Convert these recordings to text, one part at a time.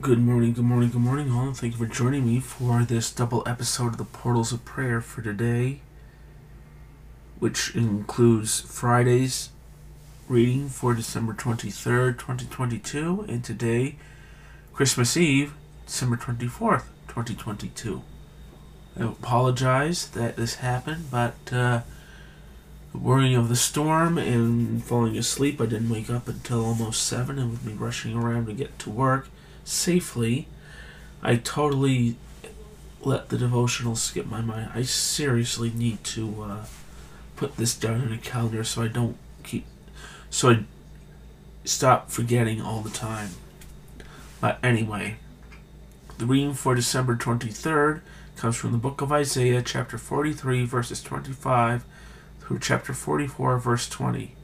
Good morning, good morning, good morning, all. Thank you for joining me for this double episode of the Portals of Prayer for today, which includes Friday's reading for December 23rd, 2022, and today, Christmas Eve, December 24th, 2022. I apologize that this happened, but uh, worrying of the storm and falling asleep, I didn't wake up until almost 7 and with me rushing around to get to work safely. I totally let the devotional skip my mind. I seriously need to uh, put this down in a calendar so I don't keep, so I stop forgetting all the time. But anyway, the reading for December 23rd comes from the book of Isaiah, chapter 43, verses 25 through chapter 44, verse 20.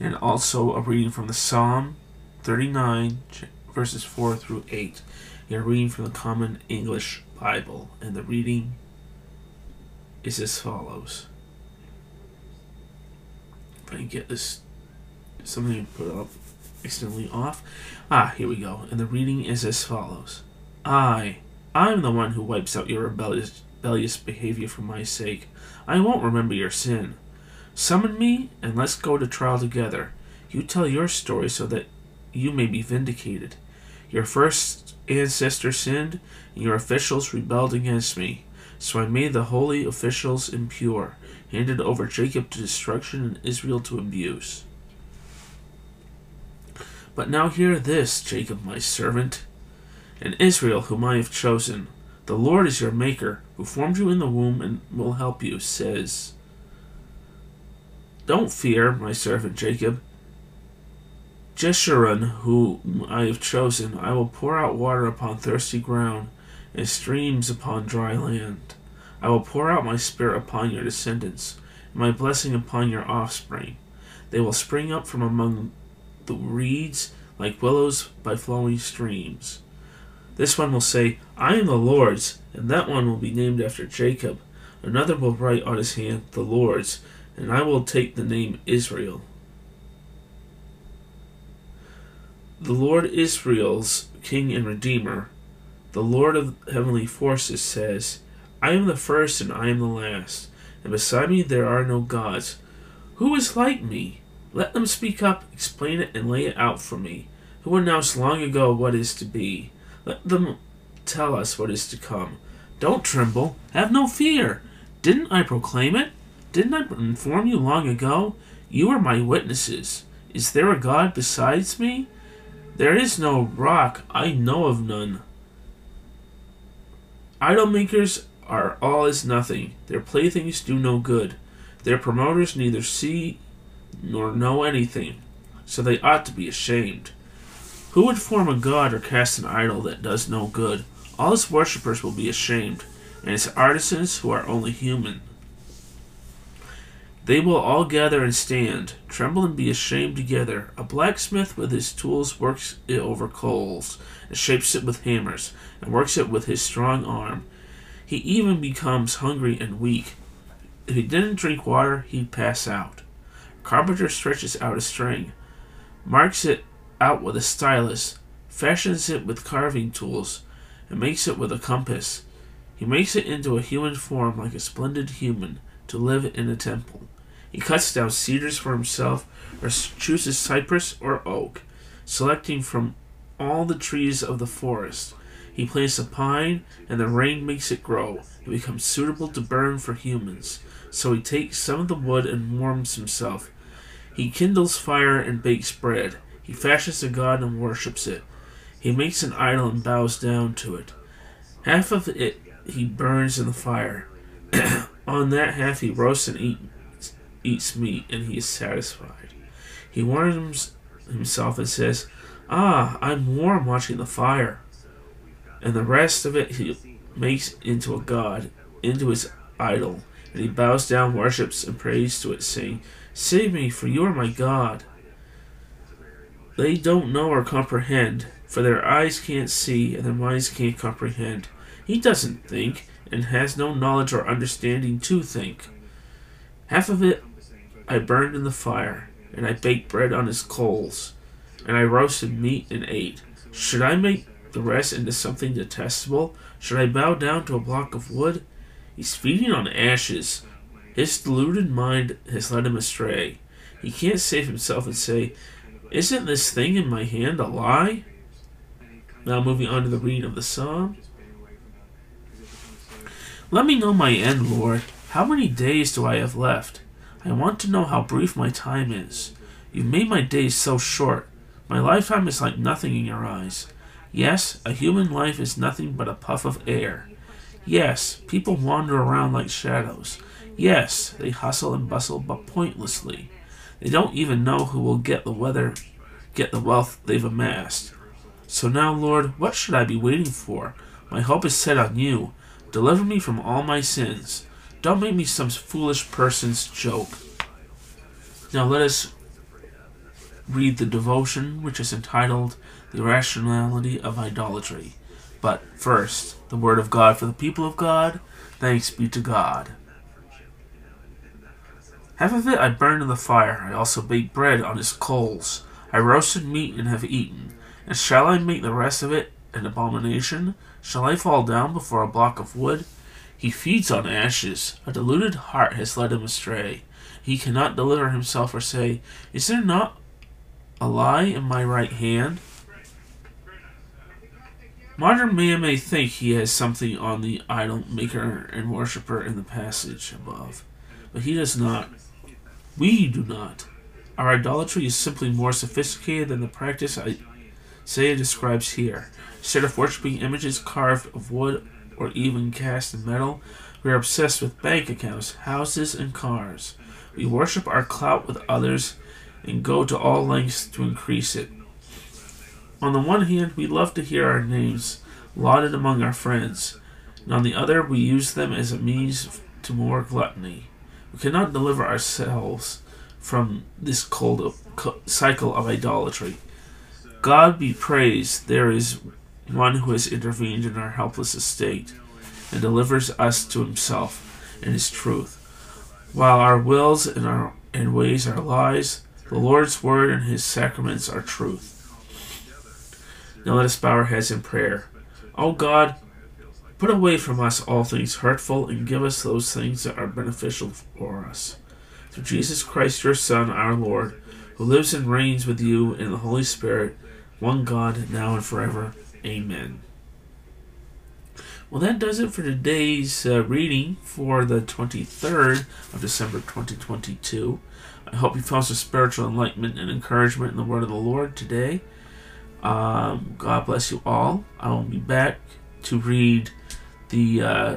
And also a reading from the Psalm 39, verses 4 through 8. You're reading from the Common English Bible, and the reading is as follows. If I can get this something put up accidentally off. Ah, here we go. And the reading is as follows. I, I am the one who wipes out your rebellious, rebellious behavior for my sake. I won't remember your sin. Summon me, and let's go to trial together. You tell your story so that you may be vindicated. Your first ancestor sinned, and your officials rebelled against me. So I made the holy officials impure, handed over Jacob to destruction and Israel to abuse. But now hear this, Jacob my servant, and Israel whom I have chosen. The Lord is your maker, who formed you in the womb and will help you, says. Don't fear, my servant Jacob. Jeshurun, whom I have chosen, I will pour out water upon thirsty ground, and streams upon dry land. I will pour out my spirit upon your descendants, and my blessing upon your offspring. They will spring up from among the reeds like willows by flowing streams. This one will say, I am the Lord's, and that one will be named after Jacob. Another will write on his hand, The Lord's, and I will take the name Israel. The Lord Israel's King and Redeemer, the Lord of heavenly forces, says, I am the first and I am the last, and beside me there are no gods. Who is like me? Let them speak up, explain it, and lay it out for me. Who announced long ago what is to be? Let them tell us what is to come. Don't tremble. Have no fear. Didn't I proclaim it? Didn't I inform you long ago? You are my witnesses. Is there a God besides me? There is no rock, I know of none. Idol makers are all as nothing, their playthings do no good. Their promoters neither see nor know anything, so they ought to be ashamed. Who would form a god or cast an idol that does no good? All his worshippers will be ashamed, and his artisans who are only human. They will all gather and stand, tremble and be ashamed together. A blacksmith with his tools works it over coals, and shapes it with hammers, and works it with his strong arm. He even becomes hungry and weak. If he didn't drink water, he'd pass out. A carpenter stretches out a string, marks it out with a stylus, fashions it with carving tools, and makes it with a compass. He makes it into a human form like a splendid human to live in a temple. He cuts down cedars for himself, or chooses cypress or oak, selecting from all the trees of the forest. He plants a pine, and the rain makes it grow. It becomes suitable to burn for humans. So he takes some of the wood and warms himself. He kindles fire and bakes bread. He fashions a god and worships it. He makes an idol and bows down to it. Half of it he burns in the fire. On that half he roasts and eats eats meat and he is satisfied. He warms himself and says, Ah, I'm warm watching the fire. And the rest of it he makes into a god, into his idol, and he bows down, worships, and prays to it, saying, Save me, for you are my God. They don't know or comprehend, for their eyes can't see, and their minds can't comprehend. He doesn't think, and has no knowledge or understanding to think. Half of it I burned in the fire, and I baked bread on his coals, and I roasted meat and ate. Should I make the rest into something detestable? Should I bow down to a block of wood? He's feeding on ashes. His deluded mind has led him astray. He can't save himself and say, Isn't this thing in my hand a lie? Now moving on to the reading of the psalm. Let me know my end, Lord. How many days do I have left? I want to know how brief my time is. You've made my days so short. My lifetime is like nothing in your eyes. Yes, a human life is nothing but a puff of air. Yes, people wander around like shadows. Yes, they hustle and bustle, but pointlessly. They don't even know who will get the weather, get the wealth they've amassed. So now, Lord, what should I be waiting for? My hope is set on you. Deliver me from all my sins. Don't make me some foolish person's joke. Now let us read the devotion, which is entitled The Irrationality of Idolatry. But first, the Word of God for the people of God. Thanks be to God. Half of it I burned in the fire. I also baked bread on its coals. I roasted meat and have eaten. And shall I make the rest of it an abomination? Shall I fall down before a block of wood? He feeds on ashes. A deluded heart has led him astray. He cannot deliver himself or say, Is there not a lie in my right hand? Modern man may think he has something on the idol maker and worshipper in the passage above, but he does not. We do not. Our idolatry is simply more sophisticated than the practice Isaiah describes here. Instead of worshipping images carved of wood or even cast in metal, we are obsessed with bank accounts, houses, and cars. We worship our clout with others and go to all lengths to increase it. On the one hand, we love to hear our names lauded among our friends, and on the other, we use them as a means to more gluttony. We cannot deliver ourselves from this cold cycle of idolatry. God be praised, there is one who has intervened in our helpless estate and delivers us to himself and his truth. While our wills and our and ways are lies, the Lord's word and his sacraments are truth. Now let us bow our heads in prayer. O God, put away from us all things hurtful and give us those things that are beneficial for us. Through Jesus Christ, your Son, our Lord, who lives and reigns with you in the Holy Spirit, one God, now and forever. Amen. Well, that does it for today's uh, reading for the 23rd of December 2022. I hope you found some spiritual enlightenment and encouragement in the word of the Lord today. Um, God bless you all. I will be back to read the uh,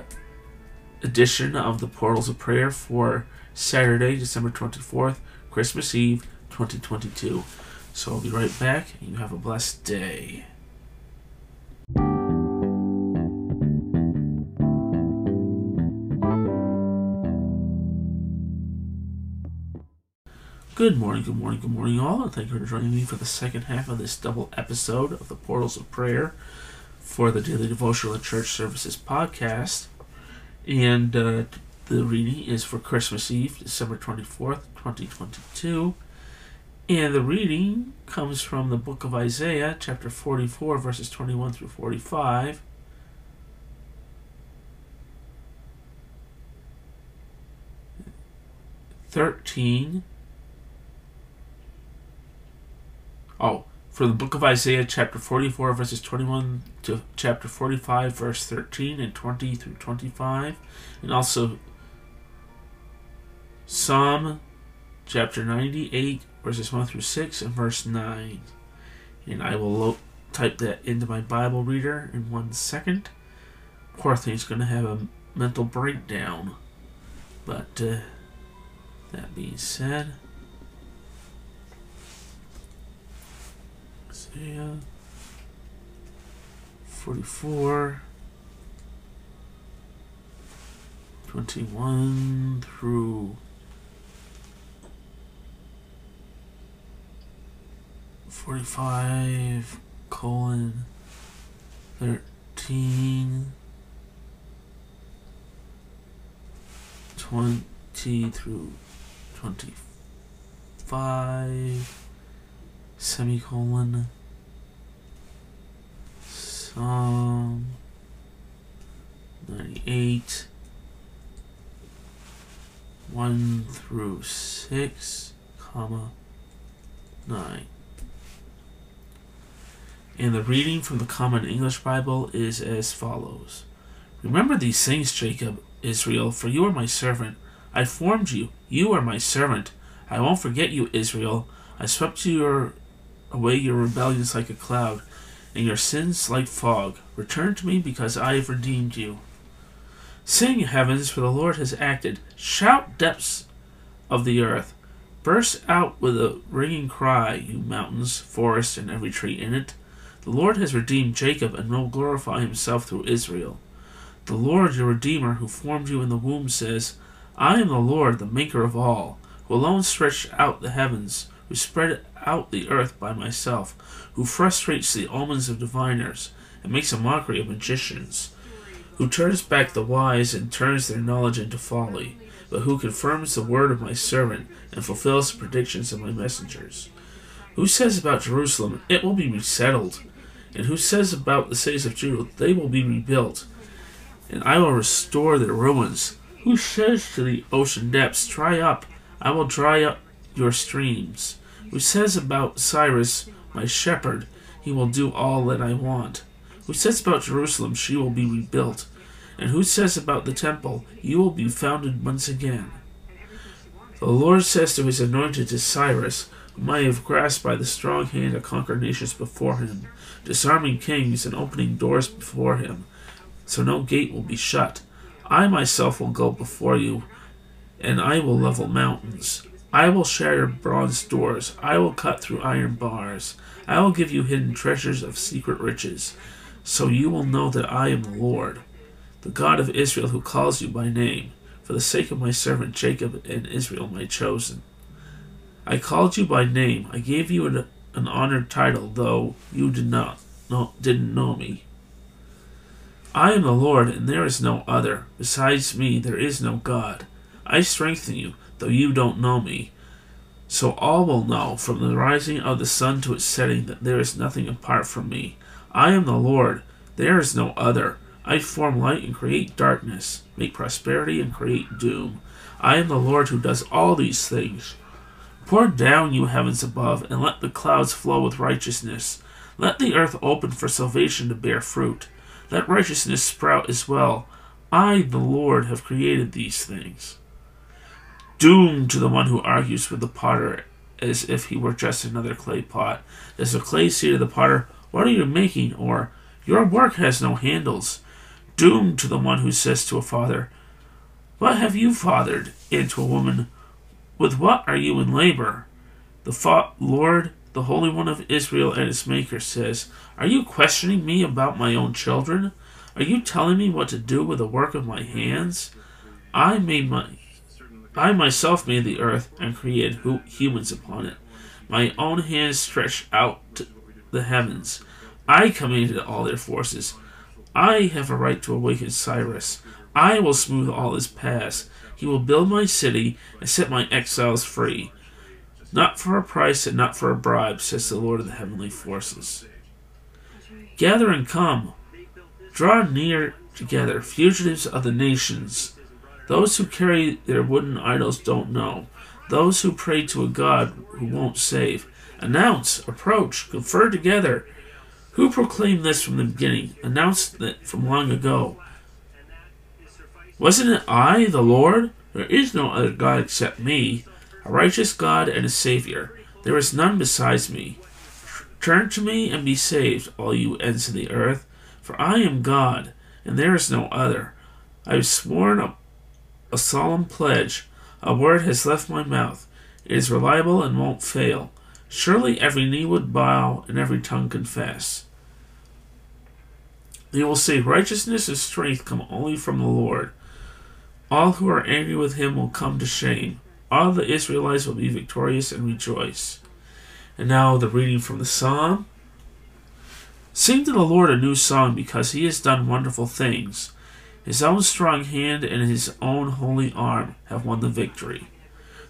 edition of the Portals of Prayer for Saturday, December 24th, Christmas Eve 2022. So I'll be right back, you have a blessed day. Good morning, good morning, good morning, all, and thank you for joining me for the second half of this double episode of the Portals of Prayer for the Daily Devotional and Church Services podcast. And uh, the reading is for Christmas Eve, December 24th, 2022. And the reading comes from the book of Isaiah, chapter 44, verses 21 through 45. Thirteen. Oh, for the book of Isaiah, chapter 44, verses 21 to chapter 45, verse 13 and 20 through 25. And also Psalm chapter 98, verses 1 through 6 and verse 9. And I will lo- type that into my Bible reader in one second. Poor thing's going to have a mental breakdown. But uh, that being said, Isaiah 44, 21 through 45 colon 13 20 through 25 semicolon 7 Psalm 98, 1 through 6, comma, 9. And the reading from the Common English Bible is as follows Remember these things, Jacob, Israel, for you are my servant. I formed you. You are my servant. I won't forget you, Israel. I swept your, away your rebellions like a cloud, and your sins like fog. Return to me because I have redeemed you. Sing, heavens, for the Lord has acted. Shout, depths of the earth. Burst out with a ringing cry, you mountains, forests, and every tree in it. The Lord has redeemed Jacob and will glorify himself through Israel. The Lord, your Redeemer, who formed you in the womb, says, I am the Lord, the Maker of all, who alone stretched out the heavens, who spread out the earth by myself, who frustrates the omens of diviners, and makes a mockery of magicians, who turns back the wise and turns their knowledge into folly, but who confirms the word of my servant and fulfills the predictions of my messengers. Who says about Jerusalem, It will be resettled, and who says about the cities of Judah, They will be rebuilt, and I will restore their ruins. Who says to the ocean depths, Dry up, I will dry up your streams? Who says about Cyrus, my shepherd, He will do all that I want? Who says about Jerusalem, She will be rebuilt? And who says about the temple, You will be founded once again? The Lord says to his anointed, to Cyrus, whom I have grasped by the strong hand to conquer nations before him, disarming kings and opening doors before him, so no gate will be shut. I myself will go before you, and I will level mountains. I will shatter bronze doors. I will cut through iron bars. I will give you hidden treasures of secret riches, so you will know that I am the Lord, the God of Israel, who calls you by name, for the sake of my servant Jacob and Israel, my chosen. I called you by name. I gave you an, an honored title, though you did not know, didn't know me. I am the Lord, and there is no other. Besides me, there is no God. I strengthen you, though you don't know me. So all will know, from the rising of the sun to its setting, that there is nothing apart from me. I am the Lord, there is no other. I form light and create darkness, make prosperity and create doom. I am the Lord who does all these things. Pour down, you heavens above, and let the clouds flow with righteousness. Let the earth open for salvation to bear fruit. Let righteousness sprout as well. I, the Lord, have created these things. Doom to the one who argues with the potter as if he were just another clay pot. Does the clay say to the potter, What are you making? Or, Your work has no handles. Doom to the one who says to a father, What have you fathered? And to a woman, With what are you in labor? The Lord the Holy One of Israel and its Maker says, Are you questioning me about my own children? Are you telling me what to do with the work of my hands? I made my I myself made the earth and created humans upon it. My own hands stretched out to the heavens. I commanded all their forces. I have a right to awaken Cyrus. I will smooth all his paths. He will build my city and set my exiles free. Not for a price and not for a bribe, says the Lord of the heavenly forces. Gather and come. Draw near together, fugitives of the nations. Those who carry their wooden idols don't know. Those who pray to a God who won't save. Announce, approach, confer together. Who proclaimed this from the beginning? Announced it from long ago. Wasn't it I, the Lord? There is no other God except me a righteous God and a Savior. There is none besides me. Turn to me and be saved, all you ends of the earth, for I am God, and there is no other. I have sworn a, a solemn pledge. A word has left my mouth. It is reliable and won't fail. Surely every knee would bow and every tongue confess. They will say, Righteousness and strength come only from the Lord. All who are angry with him will come to shame all the Israelites will be victorious and rejoice. And now the reading from the Psalm. Sing to the Lord a new song because he has done wonderful things. His own strong hand and his own holy arm have won the victory.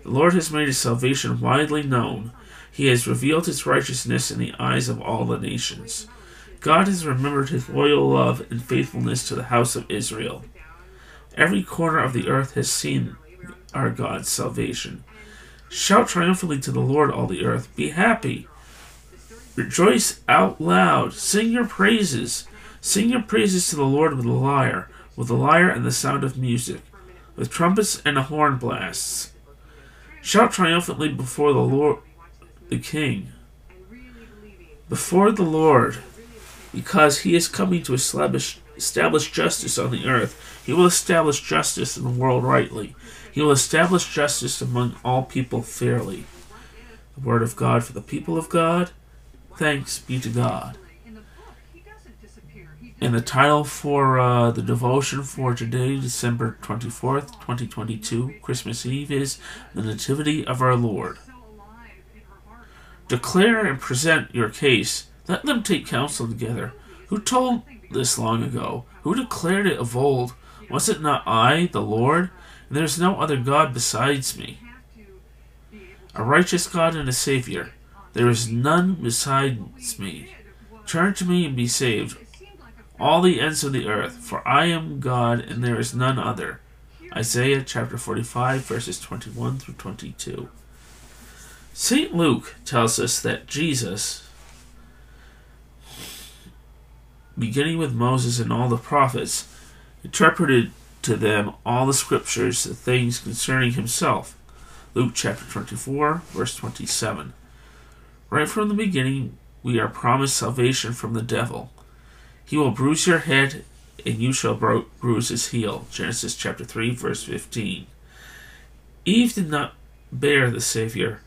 The Lord has made his salvation widely known. He has revealed his righteousness in the eyes of all the nations. God has remembered his loyal love and faithfulness to the house of Israel. Every corner of the earth has seen our God's salvation. Shout triumphantly to the Lord, all the earth. Be happy. Rejoice out loud. Sing your praises. Sing your praises to the Lord with a lyre, with a lyre and the sound of music, with trumpets and horn blasts. Shout triumphantly before the Lord, the King. Before the Lord, because he is coming to establish, establish justice on the earth. He will establish justice in the world rightly. He will establish justice among all people fairly. The word of God for the people of God. Thanks be to God. And the title for uh, the devotion for today, December 24th, 2022, Christmas Eve, is The Nativity of Our Lord. Declare and present your case. Let them take counsel together. Who told this long ago? Who declared it of old? Was it not I, the Lord? And there is no other God besides me. A righteous God and a Savior. There is none besides me. Turn to me and be saved, all the ends of the earth, for I am God and there is none other. Isaiah chapter 45, verses 21 through 22. St. Luke tells us that Jesus, beginning with Moses and all the prophets, interpreted to them all the scriptures, the things concerning himself. Luke chapter 24, verse 27. Right from the beginning, we are promised salvation from the devil. He will bruise your head, and you shall bru- bruise his heel. Genesis chapter 3, verse 15. Eve did not bear the Savior,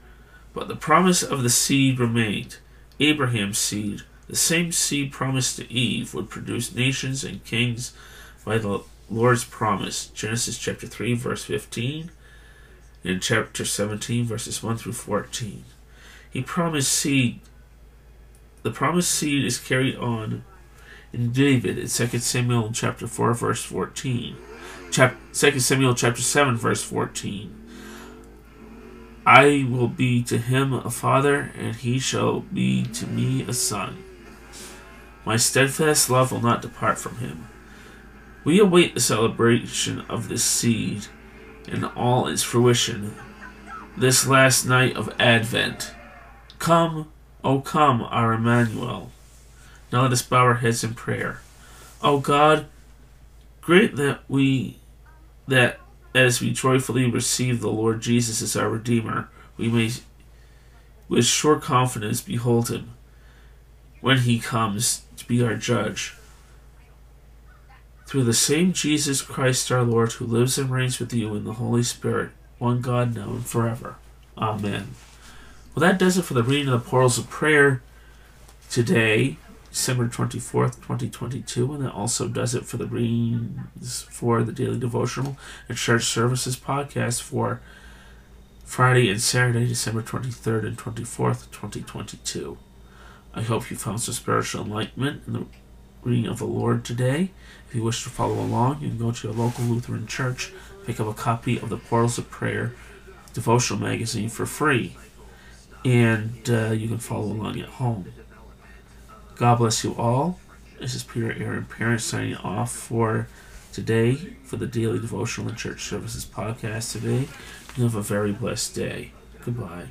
but the promise of the seed remained. Abraham's seed, the same seed promised to Eve, would produce nations and kings by the Lord's promise. Genesis chapter 3, verse 15, and chapter 17, verses 1 through 14. He promised seed. The promised seed is carried on in David in 2 Samuel chapter 4 verse 14. Chap- 2 Samuel chapter 7 verse 14. I will be to him a father, and he shall be to me a son. My steadfast love will not depart from him. We await the celebration of this seed and all its fruition this last night of Advent. Come, O come, our Emmanuel. Now let us bow our heads in prayer. O God, grant that we that as we joyfully receive the Lord Jesus as our Redeemer, we may with sure confidence behold him when he comes to be our judge. Through the same Jesus Christ our Lord, who lives and reigns with you in the Holy Spirit, one God now and forever. Amen. Well, that does it for the reading of the portals of prayer today, December 24th, 2022, and that also does it for the readings for the Daily Devotional and Church Services podcast for Friday and Saturday, December 23rd and 24th, 2022. I hope you found some spiritual enlightenment in the reading of the Lord today. If you wish to follow along, you can go to your local Lutheran church, pick up a copy of the Portals of Prayer devotional magazine for free and uh, you can follow along at home. God bless you all. This is Peter Aaron Parent signing off for today for the Daily Devotional and Church Services podcast today. You have a very blessed day. Goodbye.